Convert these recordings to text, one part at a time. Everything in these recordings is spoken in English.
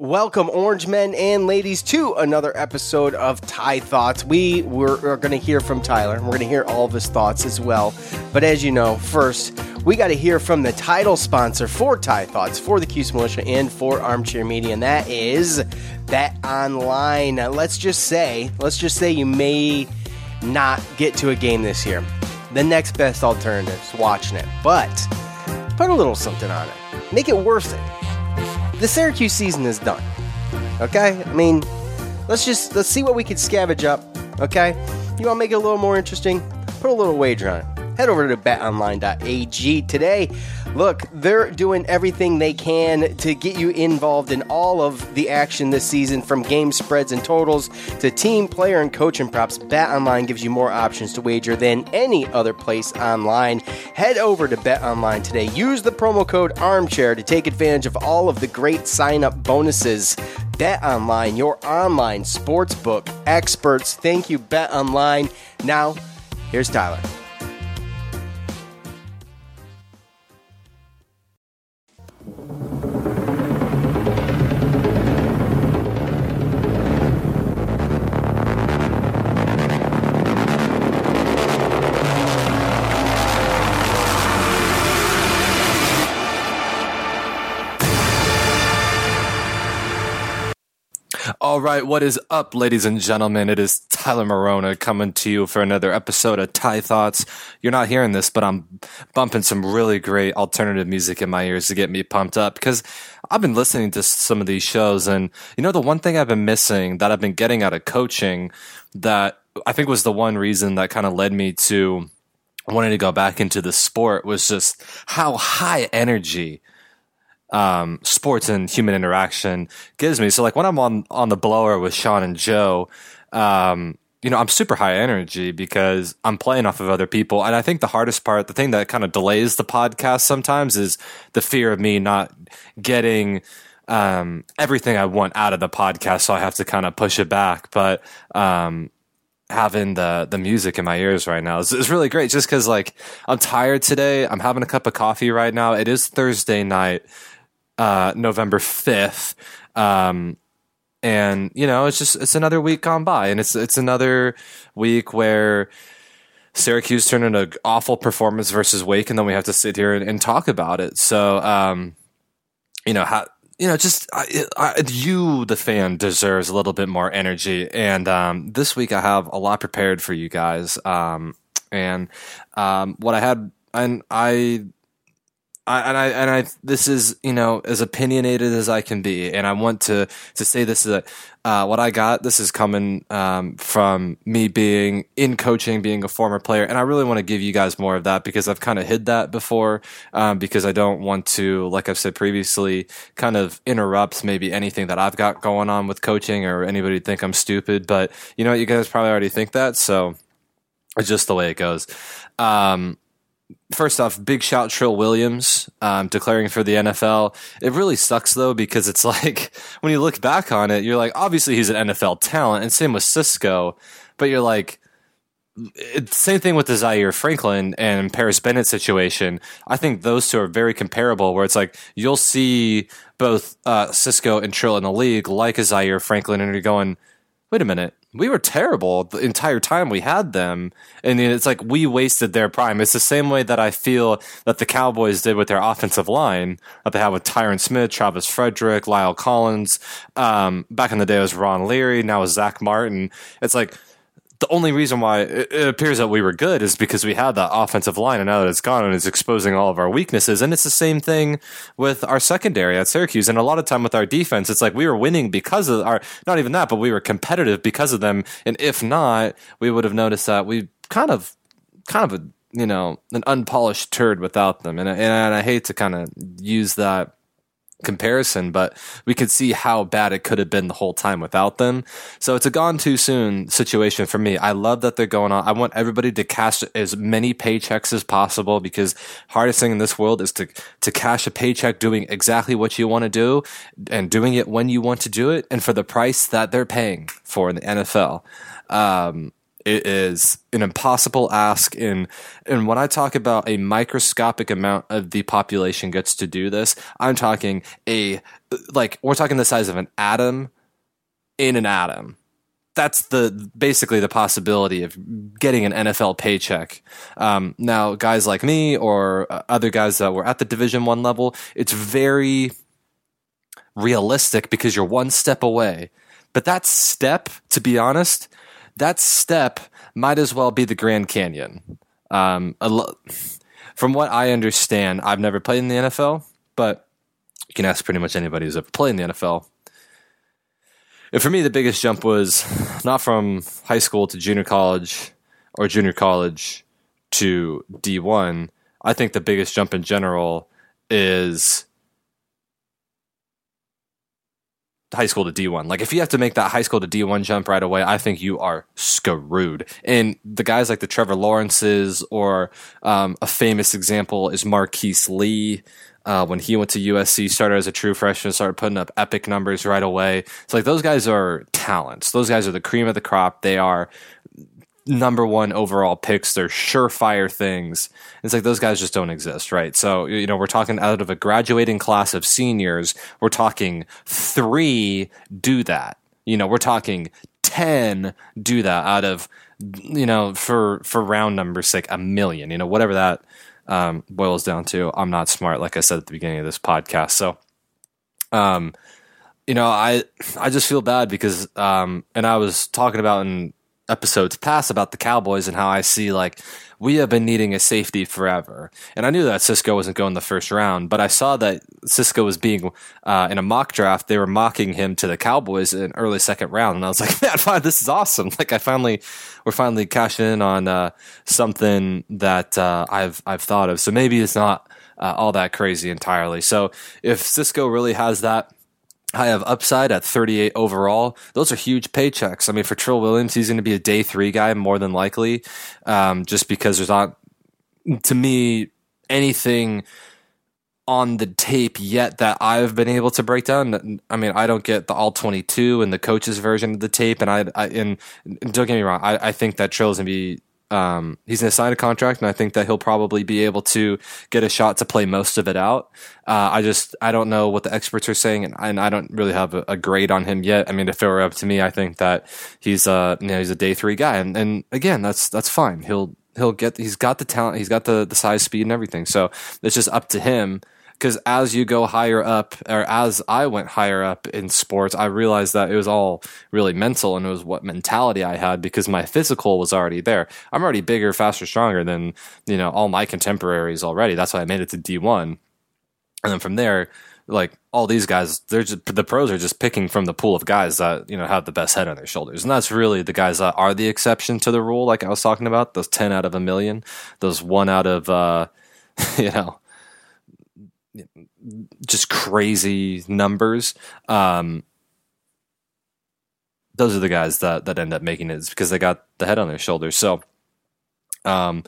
Welcome, orange men and ladies, to another episode of Ty Thoughts. We were, are going to hear from Tyler. We're going to hear all of his thoughts as well. But as you know, first, we got to hear from the title sponsor for Ty Thoughts, for the Cuse Militia, and for Armchair Media, and that is Bet Online. Now, let's just say, let's just say you may not get to a game this year. The next best alternative is watching it, but put a little something on it. Make it worth it the Syracuse season is done. Okay? I mean, let's just let's see what we can scavenge up. Okay? You want to make it a little more interesting? Put a little wager on it head over to betonline.ag today. Look, they're doing everything they can to get you involved in all of the action this season from game spreads and totals to team, player, and coaching props. BetOnline gives you more options to wager than any other place online. Head over to BetOnline today. Use the promo code ARMCHAIR to take advantage of all of the great sign up bonuses. BetOnline, your online sportsbook experts. Thank you, BetOnline. Now, here's Tyler. All right, what is up, ladies and gentlemen? It is Tyler Morona coming to you for another episode of Ty Thoughts. You're not hearing this, but I'm bumping some really great alternative music in my ears to get me pumped up because I've been listening to some of these shows, and you know, the one thing I've been missing that I've been getting out of coaching that I think was the one reason that kind of led me to wanting to go back into the sport was just how high energy um, sports and human interaction gives me. So like when I'm on on the blower with Sean and Joe, um, you know, I'm super high energy because I'm playing off of other people. And I think the hardest part, the thing that kind of delays the podcast sometimes is the fear of me not getting um, everything I want out of the podcast. So I have to kind of push it back. But um, having the the music in my ears right now is, is really great just because like I'm tired today. I'm having a cup of coffee right now. It is Thursday night uh, November 5th. Um, and you know, it's just it's another week gone by, and it's it's another week where Syracuse turned in an awful performance versus Wake, and then we have to sit here and, and talk about it. So, um, you know, how you know, just I, I, you, the fan, deserves a little bit more energy. And um, this week, I have a lot prepared for you guys. Um, and um, what I had, and I I, and I and I this is you know as opinionated as I can be, and I want to to say this is that uh, what I got this is coming um, from me being in coaching, being a former player, and I really want to give you guys more of that because I've kind of hid that before um, because I don't want to, like I've said previously, kind of interrupt maybe anything that I've got going on with coaching or anybody think I'm stupid, but you know you guys probably already think that, so it's just the way it goes. Um, first off, big shout Trill Williams um, declaring for the NFL. It really sucks though because it's like when you look back on it, you're like, obviously he's an NFL talent, and same with Cisco, but you're like. Same thing with the Zaire Franklin and Parris Bennett situation. I think those two are very comparable. Where it's like you'll see both uh, Cisco and Trill in the league, like a Zaire Franklin, and you're going, "Wait a minute, we were terrible the entire time we had them. And it's like we wasted their prime. It's the same way that I feel that the Cowboys did with their offensive line that they had with Tyron Smith, Travis Frederick, La'el Collins. Um, back in the day, it was Ron Leary. Now it's Zack Martin. It's like the only reason why it, appears that we were good is because we had that offensive line, and now that it's gone, and it's exposing all of our weaknesses. And it's the same thing with our secondary at Syracuse, and a lot of time with our defense, it's like we were winning because of our not even that, but we were competitive because of them. And if not, we would have noticed that we kind of, kind of a you know an unpolished turd without them. And and I hate to kind of use that comparison, but we could see how bad it could have been the whole time without them. So it's a gone too soon situation for me. I love that they're going on. I want everybody to cash as many paychecks as possible because hardest thing in this world is to to cash a paycheck doing exactly what you want to do and doing it when you want to do it and for the price that they're paying for in the NFL. Um, it is an impossible ask in and when I talk about a microscopic amount of the population gets to do this, I'm talking a like we're talking the size of an atom in an atom. That's the basically the possibility of getting an NFL paycheck. Um, now, guys like me or uh, other guys that were at the Division One level, it's very realistic because you're one step away. But that step, to be honest, that step might as well be the Grand Canyon. Um, lo- from what I understand, I've never played in the NFL, but you can ask pretty much anybody who's ever played in the NFL. And for me, the biggest jump was not from high school to junior college or junior college to D1. I think the biggest jump in general is high school to D1. Like if you have to make that high school to D1 jump right away, I think you are screwed. And the guys like the Trevor Lawrences or um, a famous example is Marquise Lee. Uh, when he went to USC, started as a true freshman, started putting up epic numbers right away. It's like those guys are talents. Those guys are the cream of the crop. They are number one overall picks. They're surefire things. It's like those guys just don't exist, right? So, you know, we're talking out of a graduating class of seniors, we're talking three do that. You know, we're talking 10 do that out of, you know, for, for round numbers sake, a million, you know, whatever that um, boils down to. I'm not smart, like I said at the beginning of this podcast. So, um, you know, I I just feel bad because, um, and I was talking about in episodes past about the Cowboys and how I see like we have been needing a safety forever. And I knew that Cisco wasn't going the first round, but I saw that Cisco was being uh, in a mock draft. They were mocking him to the Cowboys in early second round, and I was like, man, this is awesome. Like I finally, we're finally cashing in on uh, something that uh, I've I've thought of. So maybe it's not uh, all that crazy entirely. So if Cisco really has that I have upside at 38 overall. Those are huge paychecks. I mean, for Trill Williams, he's going to be a day three guy more than likely, um, just because there's not, to me, anything on the tape yet that I've been able to break down. I mean, I don't get the all 22 and the coach's version of the tape. And I, I and, don't get me wrong, I, I think that Trill's going to be um, he's going to sign a contract, and I think that he'll probably be able to get a shot to play most of it out. Uh, I just I don't know what the experts are saying, and, and I don't really have a, a, grade on him yet. I mean, if it were up to me, I think that he's uh you know he's a day three guy, and, and again that's that's fine. He'll he'll get he's got the talent, he's got the the size, speed, and everything. So it's just up to him because as you go higher up, or as I went higher up in sports, I realized that it was all really mental and it was what mentality I had because my physical was already there. I'm already bigger, faster, stronger than, you know, all my contemporaries already. That's why I made it to D1. And then from there, like all these guys, they're just, the pros are just picking from the pool of guys that, you know, have the best head on their shoulders. And that's really the guys that are the exception to the rule, like I was talking about, those 10 out of a million, those one out of, uh, you know, just crazy numbers. Um, those are the guys that that end up making it because they got the head on their shoulders. So, um,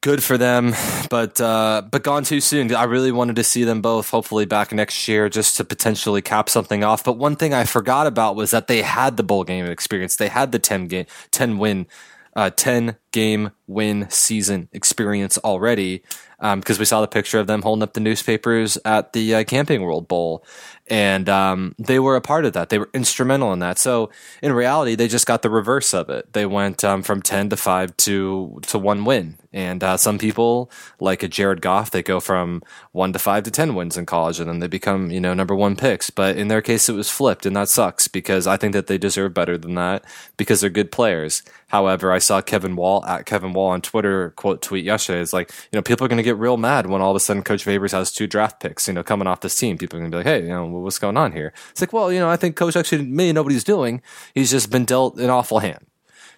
good for them, but uh, but gone too soon. I really wanted to see them both, hopefully back next year, just to potentially cap something off. But one thing I forgot about was that they had the bowl game experience. They had the ten game, ten win, uh, ten game win season experience already. Because um, we saw the picture of them holding up the newspapers at the uh, Camping World Bowl, and um, they were a part of that. They were instrumental in that. So in reality, they just got the reverse of it. They went um, from ten to five to to one win. And uh, some people, like a Jared Goff, they go from one to five to ten wins in college, and then they become you know number one picks. But in their case, it was flipped, and that sucks because I think that they deserve better than that because they're good players. However, I saw Kevin Wall at Kevin Wall on Twitter quote tweet yesterday. It's like, you know, people are going to get real mad when all of a sudden Coach Babers has two draft picks, you know, coming off this team. People are going to be like, hey, you know, what's going on here? It's like, well, you know, I think Coach actually may know what he's doing. He's just been dealt an awful hand.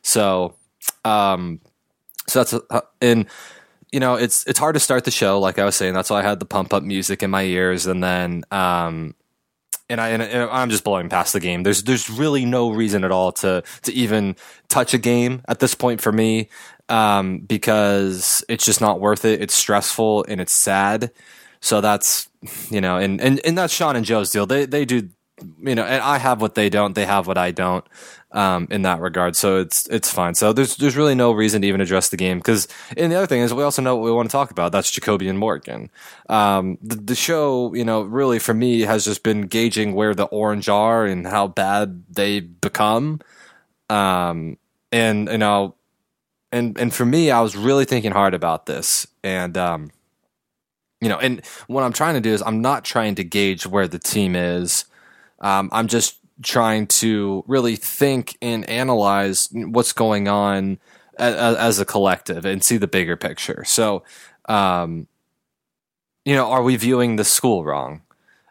So, um, so that's, uh, and, you know, it's, it's hard to start the show. Like I was saying, that's why I had the pump up music in my ears. And then, um, and I and I'm just blowing past the game. There's there's really no reason at all to to even touch a game at this point for me um, because it's just not worth it. It's stressful and it's sad. So that's you know, and and and that's Sean and Joe's deal. They they do you know, and I have what they don't. They have what I don't um, in that regard. So it's it's fine. So there's there's really no reason to even address the game because. And the other thing is, we also know what we want to talk about. That's Jacobian Morgan. Um, the, the show, you know, really for me has just been gauging where the Orange are and how bad they become. Um, and you know, and and for me, I was really thinking hard about this, and um, you know, and what I'm trying to do is I'm not trying to gauge where the team is. Um, I'm just trying to really think and analyze what's going on as, as a collective and see the bigger picture. So, um, you know, are we viewing the school wrong?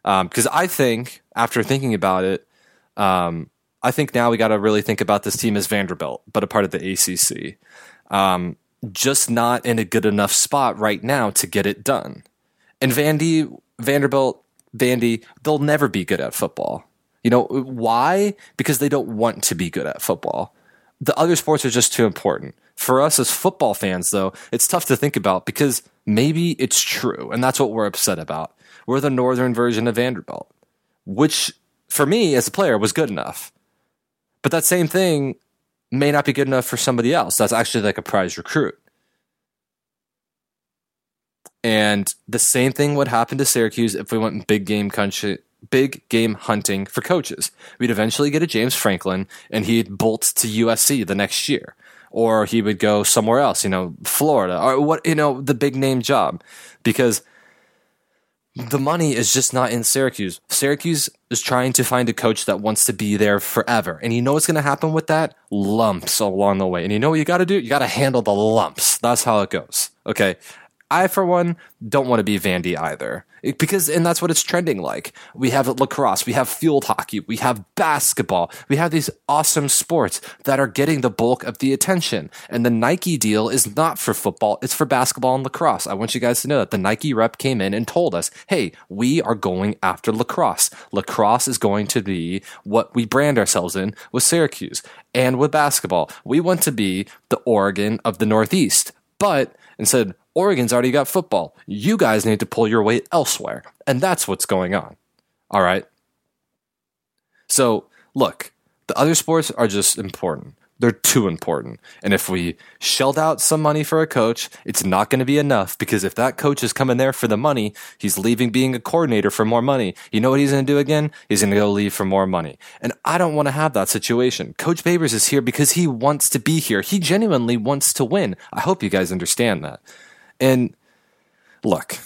Because um, I think after thinking about it, um, I think now we got to really think about this team as Vanderbilt, but a part of the ACC. Um, just not in a good enough spot right now to get it done. And Vandy, Vanderbilt, Vandy, they'll never be good at football. You know, why? Because they don't want to be good at football. The other sports are just too important. For us as football fans, though, it's tough to think about because maybe it's true. And that's what we're upset about. We're the northern version of Vanderbilt, which for me as a player was good enough. But that same thing may not be good enough for somebody else. That's actually like a prize recruit. And the same thing would happen to Syracuse if we went big game country, big game hunting for coaches. We'd eventually get a James Franklin and he'd bolt to USC the next year. Or he would go somewhere else, you know, Florida or what, you know, the big name job. Because the money is just not in Syracuse. Syracuse is trying to find a coach that wants to be there forever. And you know what's going to happen with that? Lumps along the way. And you know what you got to do? You got to handle the lumps. That's how it goes. Okay. I, for one, don't want to be Vandy either. Because, and that's what it's trending like. We have lacrosse, we have field hockey, we have basketball, we have these awesome sports that are getting the bulk of the attention. And the Nike deal is not for football, it's for basketball and lacrosse. I want you guys to know that the Nike rep came in and told us, hey, we are going after lacrosse. Lacrosse is going to be what we brand ourselves in with Syracuse and with basketball. We want to be the Oregon of the Northeast. But instead, Oregon's already got football. You guys need to pull your weight elsewhere. And that's what's going on. All right. So, look, the other sports are just important. They're too important. And if we shelled out some money for a coach, it's not going to be enough because if that coach is coming there for the money, he's leaving being a coordinator for more money. You know what he's going to do again? He's going to go leave for more money. And I don't want to have that situation. Coach Babers is here because he wants to be here. He genuinely wants to win. I hope you guys understand that. And look,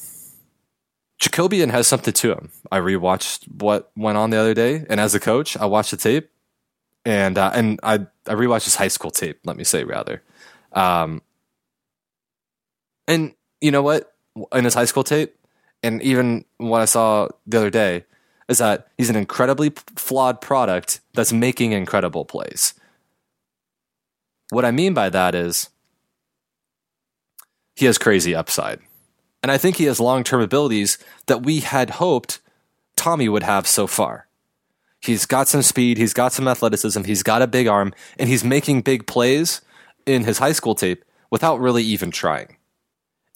Jacobian has something to him. I rewatched what went on the other day, and as a coach, I watched the tape, and uh, and I I rewatched his high school tape. Let me say rather, um, and you know what? In his high school tape, and even what I saw the other day, is that he's an incredibly flawed product that's making incredible plays. What I mean by that is he has crazy upside. And I think he has long term abilities that we had hoped Tommy would have so far. He's got some speed, he's got some athleticism, he's got a big arm, and he's making big plays in his high school tape without really even trying.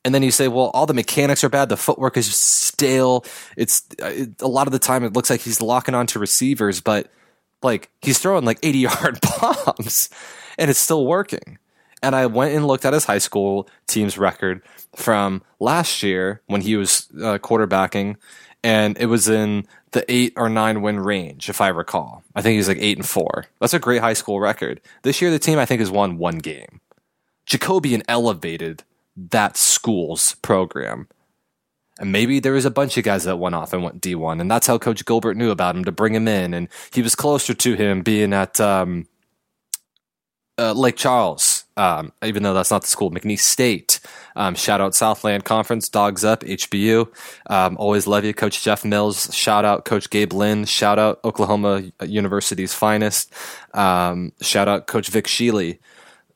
And then you say, well, all the mechanics are bad, the footwork is stale. It's it, a lot of the time it looks like he's locking onto receivers, but like he's throwing like 80 yard bombs and it's still working. And I went and looked at his high school team's record from last year when he was uh, quarterbacking, and it was in the eight or nine win range, if I recall. I think he's like eight and four. That's a great high school record. This year, the team I think has won one game. Jacobian elevated that school's program. And maybe there was a bunch of guys that went off and went D1, and that's how Coach Gilbert knew about him to bring him in. And he was closer to him being at um, uh, Lake Charles, um, even though that's not the school, McNeese State. Um, shout out Southland Conference, Dogs Up, HBU. Um, always love you, Coach Jeff Mills. Shout out Coach Gabe Lynn. Shout out Oklahoma University's finest. Um, shout out Coach Vic Shealy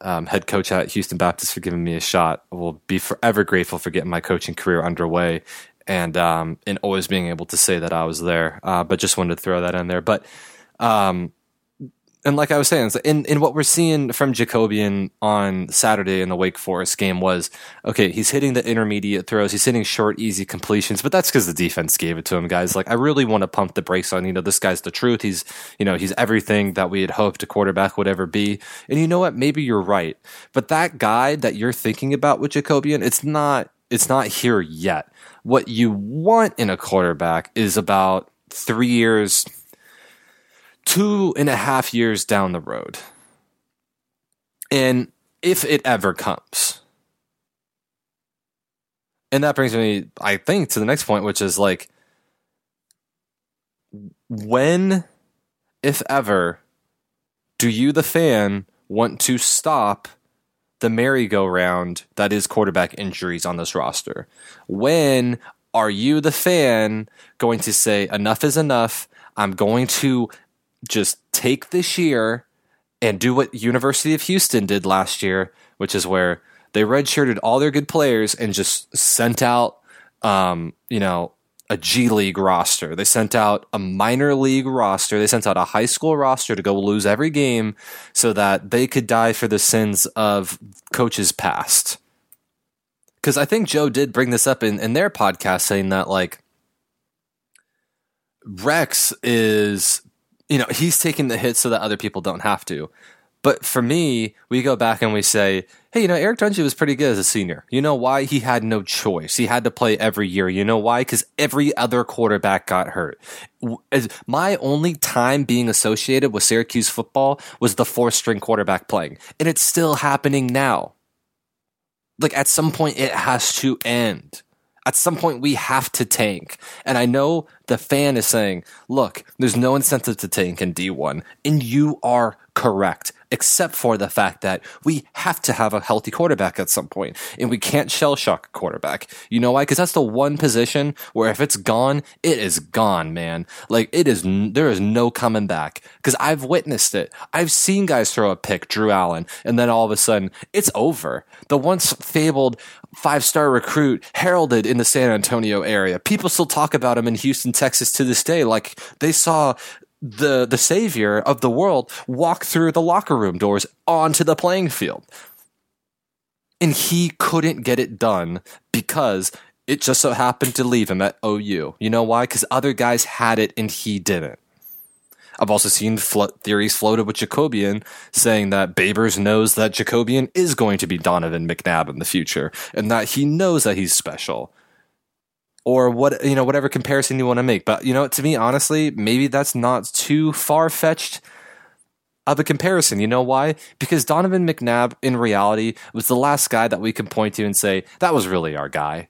um, head coach at Houston Baptist, for giving me a shot. I will be forever grateful for getting my coaching career underway and um, and always being able to say that I was there. Uh, but just wanted to throw that in there. But um, and like I was saying, in in what we're seeing from Jacobian on Saturday in the Wake Forest game was okay. He's hitting the intermediate throws. He's hitting short, easy completions, but that's because the defense gave it to him, guys. Like I really want to pump the brakes on. You know, this guy's the truth. He's you know he's everything that we had hoped a quarterback would ever be. And you know what? Maybe you're right. But that guy that you're thinking about with Jacobian, it's not it's not here yet. What you want in a quarterback is about three years two and a half years down the road. And if it ever comes. And that brings me, I think, to the next point, which is like, when, if ever, do you, the fan, want to stop the merry-go-round that is quarterback injuries on this roster? When are you, the fan, going to say, enough is enough? I'm going to just take this year and do what University of Houston did last year, which is where they redshirted all their good players and just sent out, um, you know, a G League roster. They sent out a minor league roster. They sent out a high school roster to go lose every game so that they could die for the sins of coaches past. Because I think Joe did bring this up in, in their podcast, saying that, like, Rex is you know, he's taking the hits so that other people don't have to. But for me, we go back and we say, hey, you know, Eric Dungey was pretty good as a senior. You know why? He had no choice. He had to play every year. You know why? Because every other quarterback got hurt. My only time being associated with Syracuse football was the fourth string quarterback playing. And it's still happening now. Like at some point, it has to end at some point we have to tank. And I know the fan is saying, look, there's no incentive to tank in D1. And you are correct except for the fact that we have to have a healthy quarterback at some point, and we can't shell shock a quarterback. You know why? Because that's the one position where if it's gone, it is gone, man. Like it is, there is no coming back. Because I've witnessed it. I've seen guys throw a pick, Drew Allen, and then all of a sudden it's over. The once fabled five star recruit heralded in the San Antonio area. People still talk about him in Houston, Texas to this day. Like they saw the the savior of the world walk through the locker room doors onto the playing field. And he couldn't get it done because it just so happened to leave him at OU. You know why? Because other guys had it and he didn't. I've also seen flo- theories floated with Jacobian saying that Babers knows that Jacobian is going to be Donovan McNabb in the future and that he knows that he's special or what you know whatever comparison you want to make. But you know to me honestly maybe that's not too far fetched of a comparison. You know why? Because donovan mcnabb in reality was the last guy that we can point to and say that was really our guy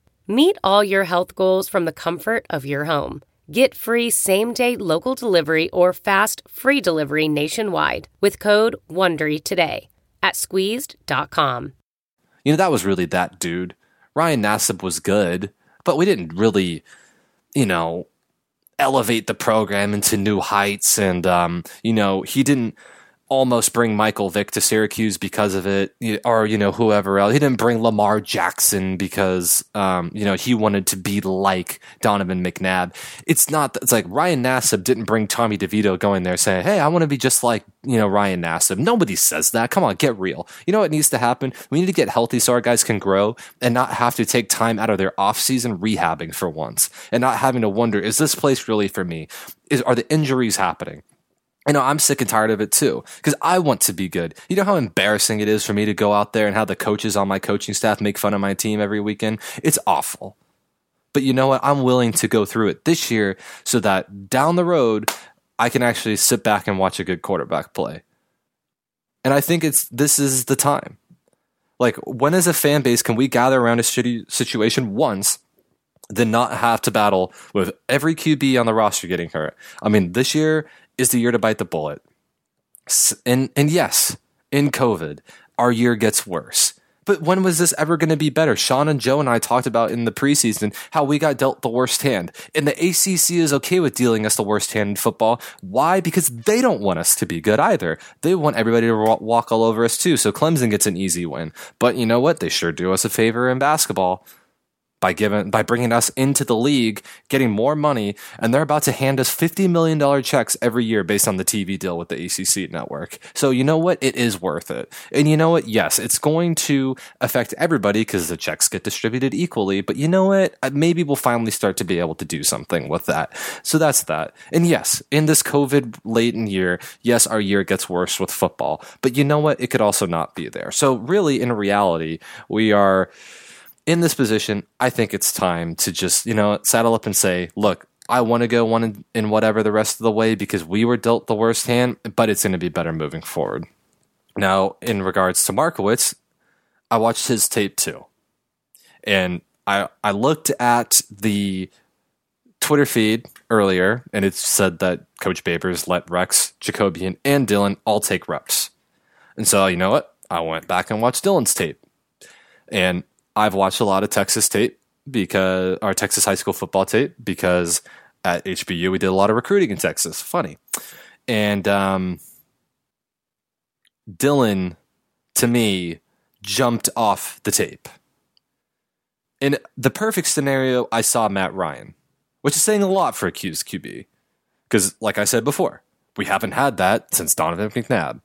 Meet all your health goals from the comfort of your home. Get free same day local delivery or fast free delivery nationwide with code WONDERY today at squeezed.com. You know, that was really that dude. Ryan Nassib was good, but we didn't really, you know, elevate the program into new heights. And, um, you know, he didn't almost bring Michael Vick to Syracuse because of it, or you know whoever else. He didn't bring Lamar Jackson because um, you know he wanted to be like Donovan McNabb. It's not. It's like Ryan Nassib didn't bring Tommy DeVito going there saying, "Hey, I want to be just like you know Ryan Nassib." Nobody says that. Come on, get real. You know what needs to happen? We need to get healthy so our guys can grow and not have to take time out of their off season rehabbing for once, and not having to wonder, is this place really for me? Is are the injuries happening? You know, I'm sick and tired of it too because I want to be good. You know how embarrassing it is for me to go out there and how the coaches on my coaching staff make fun of my team every weekend? It's awful. But you know what? I'm willing to go through it this year so that down the road, I can actually sit back and watch a good quarterback play. And I think it's this is the time. Like, when as a fan base can we gather around a shitty situation once then not have to battle with every QB on the roster getting hurt. I mean, this year is the year to bite the bullet. And and yes, in COVID, our year gets worse. But when was this ever going to be better? Sean and Joe and I talked about in the preseason how we got dealt the worst hand. And the ACC is okay with dealing us the worst hand in football. Why? Because they don't want us to be good either. They want everybody to walk all over us too. So Clemson gets an easy win. But you know what? They sure do us a favor in basketball by giving by bringing us into the league, getting more money, and they're about to hand us fifty million dollar checks every year based on the TV deal with the ACC network. So you know what? It is worth it. And you know what? Yes, it's going to affect everybody because the checks get distributed equally. But you know what? Uh, maybe we'll finally start to be able to do something with that. So that's that. And yes, in this COVID laden year, yes, our year gets worse with football. But you know what? It could also not be there. So really, in reality, we are in this position, I think it's time to just, you know, saddle up and say, look, I want to go one in, whatever the rest of the way because we were dealt the worst hand, but it's going to be better moving forward. Now, in regards to Markowitz, I watched his tape too. And I I looked at the Twitter feed earlier and it said that Coach Babers let Rex, Jacobian, and Dylan all take reps. And so, you know what? I went back and watched Dylan's tape. And I've watched a lot of Texas tape because our Texas high school football tape because at HBU we did a lot of recruiting in Texas. Funny, and um, Dylan to me jumped off the tape. In the perfect scenario, I saw Matt Ryan, which is saying a lot for a QB. Because, like I said before, we haven't had that since Donovan McNabb.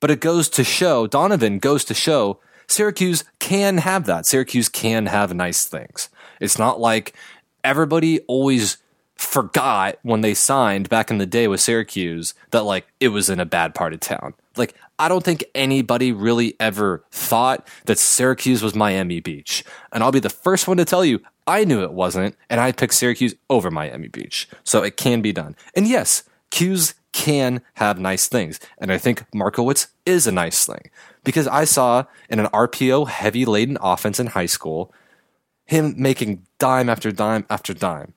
But it goes to show, Donovan goes to show Syracuse can have that. Syracuse can have nice things. It's not like everybody always forgot when they signed back in the day with Syracuse that like it was in a bad part of town. Like I don't think anybody really ever thought that Syracuse was Miami Beach. And I'll be the first one to tell you I knew it wasn't and I picked Syracuse over Miami Beach. So it can be done. And yes, Cuse can have nice things. And I think Markowitz is a nice thing because I saw in an RPO heavy laden offense in high school him making dime after dime after dime.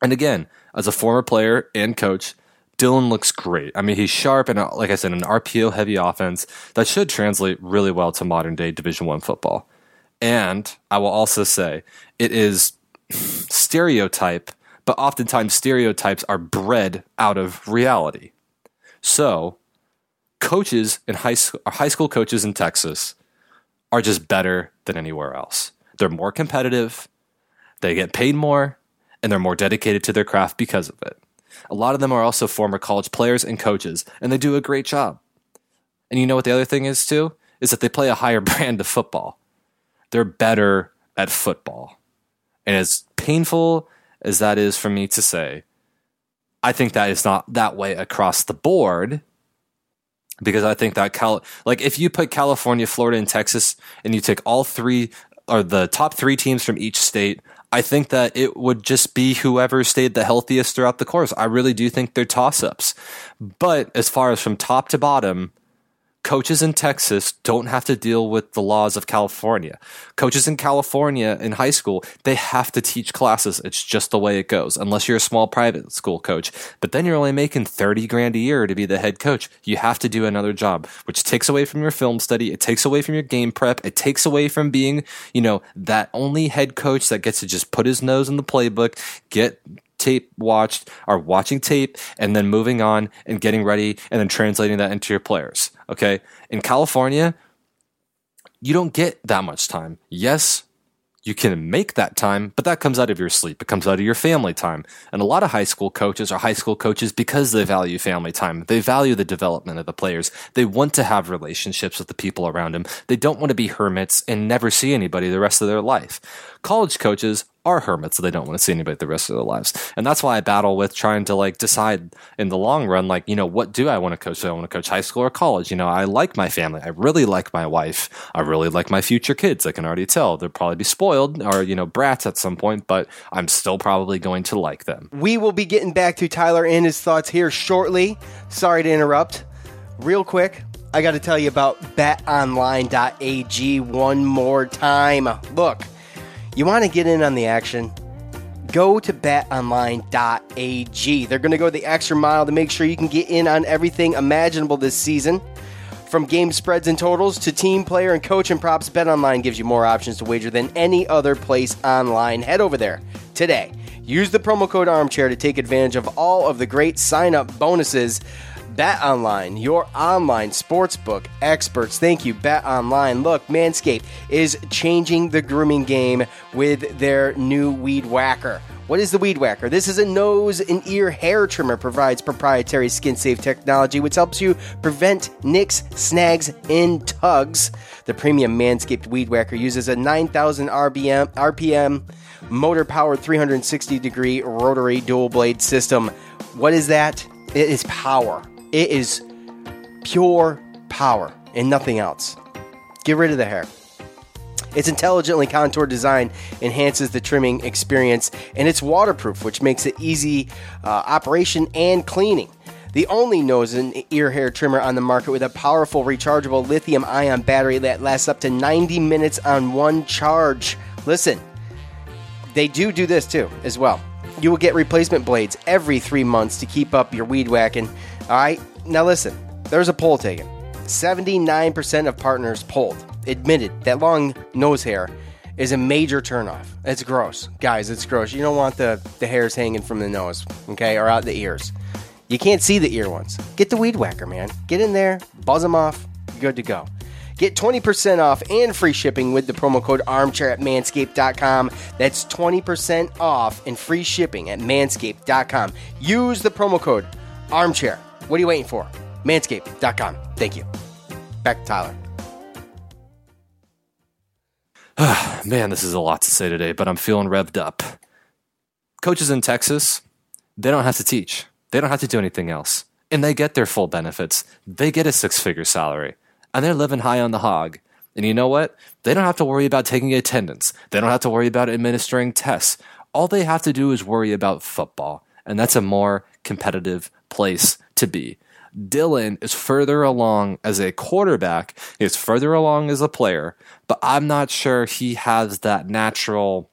And again, as a former player and coach, Dylan looks great. I mean, he's sharp and uh, like I said, an RPO heavy offense that should translate really well to modern day Division 1 football. And I will also say it is stereotype, but oftentimes stereotypes are bred out of reality. So, coaches in high school, high school coaches in Texas are just better than anywhere else. They're more competitive, they get paid more, and they're more dedicated to their craft because of it. A lot of them are also former college players and coaches, and they do a great job. And you know what the other thing is too? Is that they play a higher brand of football. They're better at football. And as painful as that is for me to say, I think that is not that way across the board because I think that Cal like if you put California, Florida, and Texas, and you take all three or the top three teams from each state, I think that it would just be whoever stayed the healthiest throughout the course. I really do think they're toss ups. But as far as from top to bottom, coaches in Texas don't have to deal with the laws of California. Coaches in California in high school, they have to teach classes. It's just the way it goes, unless you're a small private school coach. But then you're only making 30 grand a year to be the head coach. You have to do another job, which takes away from your film study. It takes away from your game prep. It takes away from being, you know, that only head coach that gets to just put his nose in the playbook, get tape watched are watching tape and then moving on and getting ready and then translating that into your players. Okay. In California, you don't get that much time. Yes, you can make that time, but that comes out of your sleep. It comes out of your family time. And a lot of high school coaches are high school coaches because they value family time. They value the development of the players. They want to have relationships with the people around them. They don't want to be hermits and never see anybody the rest of their life. College coaches are hermits. So they don't want to see anybody the rest of their lives. And that's why I battle with trying to like decide in the long run, like, you know, what do I want to coach? Do I want to coach high school or college? You know, I like my family. I really like my wife. I really like my future kids. I can already tell they'll probably be spoiled or, you know, brats at some point, but I'm still probably going to like them. We will be getting back to Tyler and his thoughts here shortly. Sorry to interrupt. Real quick, I got to tell you about betonline.ag one more time. Look, you want to get in on the action? Go to betonline.ag. They're going to go the extra mile to make sure you can get in on everything imaginable this season. From game spreads and totals to team player and coach and props, BetOnline gives you more options to wager than any other place online. Head over there today. Use the promo code armchair to take advantage of all of the great sign up bonuses. Bet Online, your online sportsbook experts. Thank you, Bet Online. Look, Manscaped is changing the grooming game with their new Weed Whacker. What is the Weed Whacker? This is a nose and ear hair trimmer, provides proprietary skin safe technology which helps you prevent nicks, snags, and tugs. The premium Manscaped Weed Whacker uses a 9,000 RPM, RPM motor powered 360 degree rotary dual blade system. What is that? It is power. It is pure power and nothing else. Get rid of the hair. Its intelligently contoured design enhances the trimming experience, and it's waterproof, which makes it easy uh, operation and cleaning. The only nose and ear hair trimmer on the market with a powerful rechargeable lithium ion battery that lasts up to 90 minutes on one charge. Listen, they do do this too, as well. You will get replacement blades every three months to keep up your weed whacking. All right, now listen, there's a poll taken. 79% of partners polled admitted that long nose hair is a major turnoff. It's gross. Guys, it's gross. You don't want the, the hairs hanging from the nose, okay, or out the ears. You can't see the ear ones. Get the weed whacker, man. Get in there, buzz them off, good to go. Get 20% off and free shipping with the promo code armchair at manscaped.com. That's 20% off and free shipping at manscaped.com. Use the promo code armchair. What are you waiting for? Manscaped.com. Thank you. Back to Tyler. Man, this is a lot to say today, but I'm feeling revved up. Coaches in Texas, they don't have to teach. They don't have to do anything else. And they get their full benefits. They get a six figure salary. And they're living high on the hog. And you know what? They don't have to worry about taking attendance. They don't have to worry about administering tests. All they have to do is worry about football. And that's a more competitive place to be. Dylan is further along as a quarterback, he's further along as a player, but I'm not sure he has that natural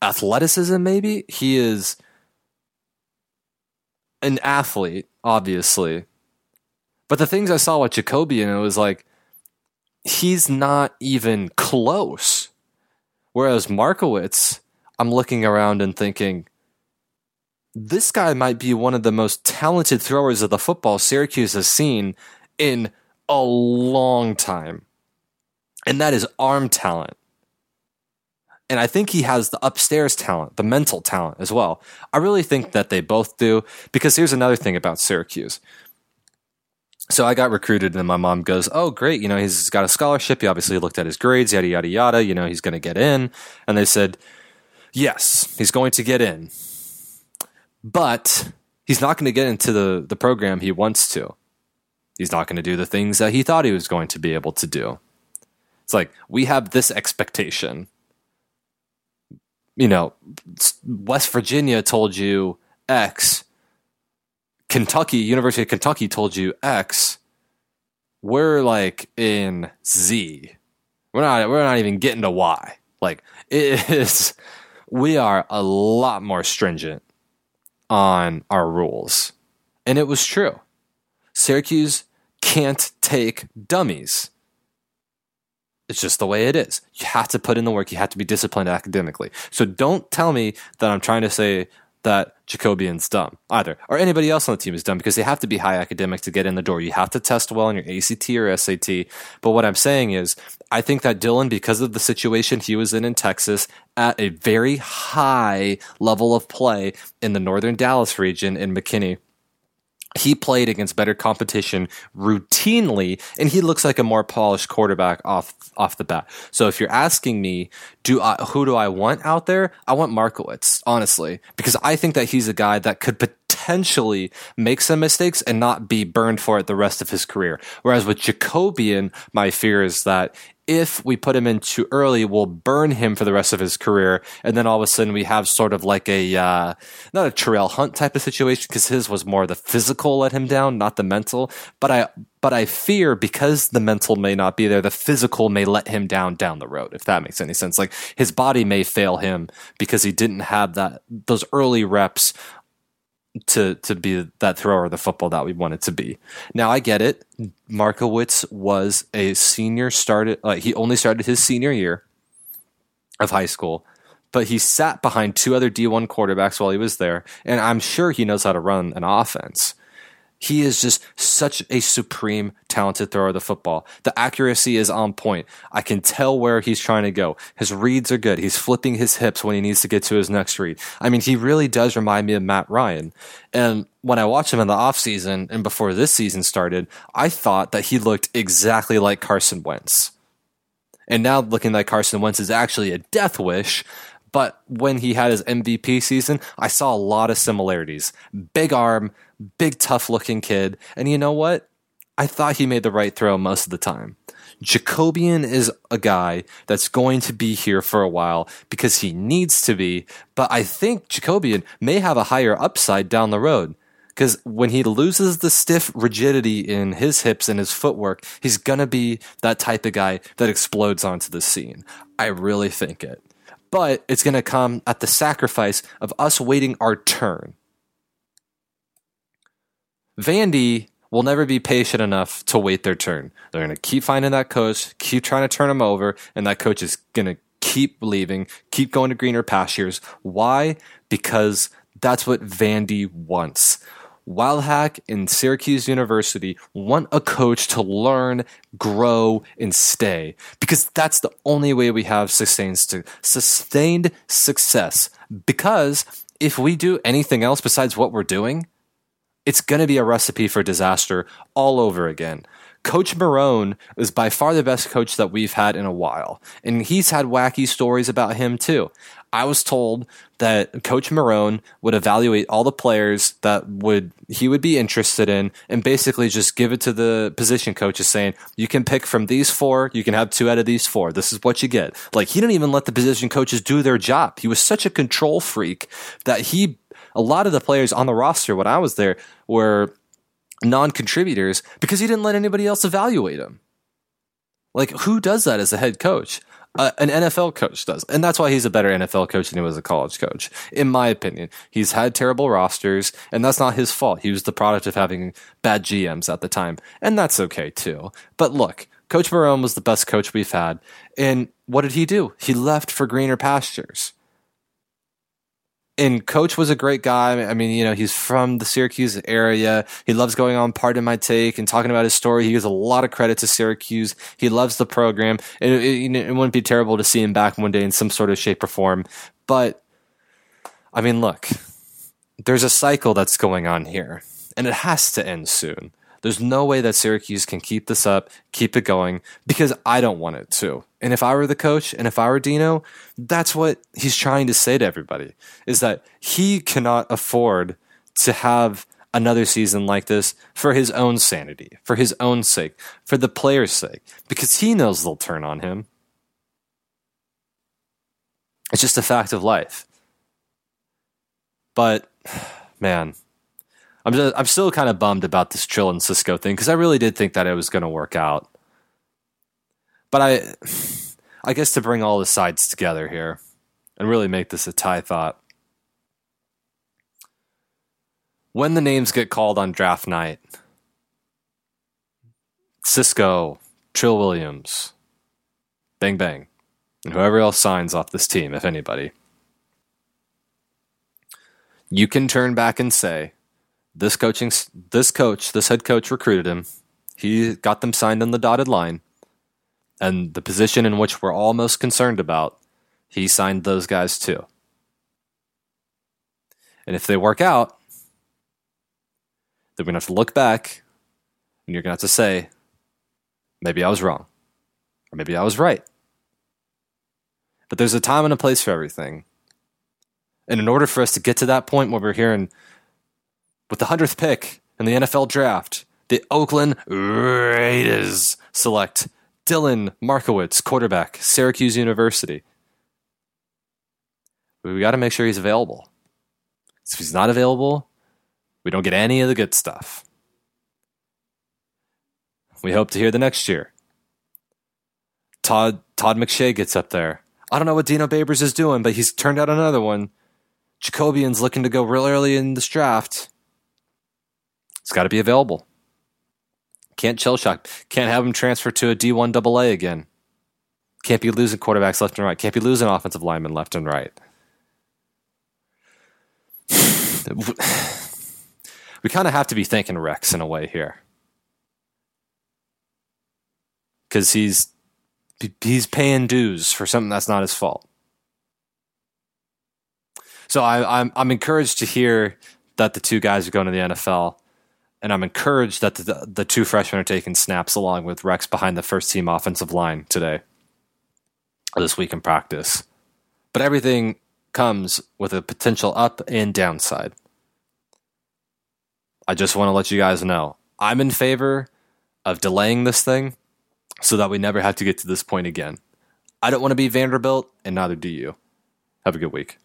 athleticism, maybe. He is an athlete, obviously. But the things I saw with Jacoby, and it was like, he's not even close. Whereas Markowitz, I'm looking around and thinking, this guy might be one of the most talented throwers of the football Syracuse has seen in a long time. And that is arm talent. And I think he has the upstairs talent, the mental talent as well. I really think that they both do because here's another thing about Syracuse. So I got recruited, and my mom goes, "Oh, great! You know, he's got a scholarship. He obviously looked at his grades, yada yada yada. You know, he's going to get in." And they said, "Yes, he's going to get in, but he's not going to get into the the program he wants to. He's not going to do the things that he thought he was going to be able to do." It's like we have this expectation, you know, West Virginia told you X, Kentucky, University of Kentucky told you X, we're like in Z. We're not we're not even getting to Y. Like it is we are a lot more stringent on our rules. And it was true. Syracuse can't take dummies. It's just the way it is. You have to put in the work. You have to be disciplined academically. So don't tell me that I'm trying to say that Jacobian's dumb either, or anybody else on the team is dumb because they have to be high academic to get in the door. You have to test well on your ACT or SAT. But what I'm saying is, I think that Dylan, because of the situation he was in in Texas, at a very high level of play in the northern Dallas region in McKinney, he played against better competition routinely and he looks like a more polished quarterback off off the bat. So if you're asking me, do I, who do I want out there? I want Markowitz, honestly, because I think that he's a guy that could potentially make some mistakes and not be burned for it the rest of his career. Whereas with Jacobian, my fear is that if we put him in too early, we'll burn him for the rest of his career. And then all of a sudden we have sort of like a, uh, not a Terrel Hunt type of situation because his was more the physical let him down, not the mental. But I, but I fear because the mental may not be there, the physical may let him down down the road, if that makes any sense. Like his body may fail him because he didn't have that, those early reps to to be that thrower of the football that we wanted to be. Now I get it. Markowitz was a senior started like he only started his senior year of high school, but he sat behind two other D1 quarterbacks while he was there, and I'm sure he knows how to run an offense. He is just such a supreme talented thrower of the football. The accuracy is on point. I can tell where he's trying to go. His reads are good. He's flipping his hips when he needs to get to his next read. I mean, he really does remind me of Matt Ryan. And when I watched him in the offseason and before this season started, I thought that he looked exactly like Carson Wentz. And now looking like Carson Wentz is actually a death wish but when he had his MVP season, I saw a lot of similarities. Big arm, big tough looking kid. And you know what? I thought he made the right throw most of the time. Jacobian is a guy that's going to be here for a while because he needs to be, but I think Jacobian may have a higher upside down the road. Because when he loses the stiff rigidity in his hips and his footwork, he's going to be that type of guy that explodes onto the scene. I really think it. But it's going to come at the sacrifice of us waiting our turn. Vandy will never be patient enough to wait their turn. They're going to keep finding that coach, keep trying to turn him over, and that coach is going to keep leaving, keep going to greener pastures. Why? Because that's what Vandy wants. Wildhack and Syracuse University want a coach to learn, grow, and stay because that's the only way we have sustained, sustained success. Because if we do anything else besides what we're doing, it's going to be a recipe for disaster all over again. Coach Marrone is by far the best coach that we've had in a while, and he's had wacky stories about him too. I was told that Coach Marrone would evaluate all the players that would he would be interested in, and basically just give it to the position coaches, saying, "You can pick from these four. You can have two out of these four. This is what you get." Like he didn't even let the position coaches do their job. He was such a control freak that he a lot of the players on the roster when I was there were non-contributors because he didn't let anybody else evaluate him. Like who does that as a head coach? Uh, an NFL coach does. And that's why he's a better NFL coach than he was a college coach. In my opinion, he's had terrible rosters and that's not his fault. He was the product of having bad GMs at the time. And that's okay too. But look, Coach Marrone was the best coach we've had. And what did he do? He left for greener pastures and coach was a great guy. I mean, you know, he's from the Syracuse area. He loves going on Pardon My Take and talking about his story. He gives a lot of credit to Syracuse. He loves the program. It, it, it wouldn't be terrible to see him back one day in some sort of shape or form. But I mean, look, there's a cycle that's going on here and it has to end soon. There's no way that Syracuse can keep this up, keep it going, because I don't want it to. And if I were the coach and if I were Dino, that's what he's trying to say to everybody is that he cannot afford to have another season like this for his own sanity, for his own sake, for the players' sake, because he knows they'll turn on him. It's just a fact of life. But man, I'm just, I'm still kind of bummed about this Trill and Cisco thing because I really did think that it was going to work out. But I, I guess to bring all the sides together here and really make this a tie thought. When the names get called on draft night, Cisco, Trill Williams, Bang Bang, and whoever else signs off this team, if anybody, you can turn back and say, this coaching, this coach, this head coach recruited him. He got them signed on the dotted line, and the position in which we're all most concerned about, he signed those guys too. And if they work out, then we're gonna have to look back, and you're gonna have to say, maybe I was wrong, or maybe I was right. But there's a time and a place for everything. And in order for us to get to that point where we're hearing with the 100th pick in the NFL draft, the Oakland Raiders select Dylan Markowitz, quarterback, Syracuse University. We got to make sure he's available. If he's not available, we don't get any of the good stuff. We hope to hear the next year. Todd Todd McShay gets up there. I don't know what Dino Babers is doing, but he's turned out another one. Jacobian's looking to go real early in this draft. It's got to be available. Can't chill shock. Can't have him transfer to a D1 AA again. Can't be losing quarterbacks left and right. Can't be losing offensive linemen left and right. we kind of have to be thanking Rex in a way here. Because he's he's paying dues for something that's not his fault. So I, I'm I'm encouraged to hear that the two guys are going to the NFL, and I'm encouraged that the, the two freshmen are taking snaps along with Rex behind the first team offensive line today, this week in practice. But everything comes with a potential up and downside. I just want to let you guys know I'm in favor of delaying this thing so that we never have to get to this point again. I don't want to be Vanderbilt, and neither do you. Have a good week.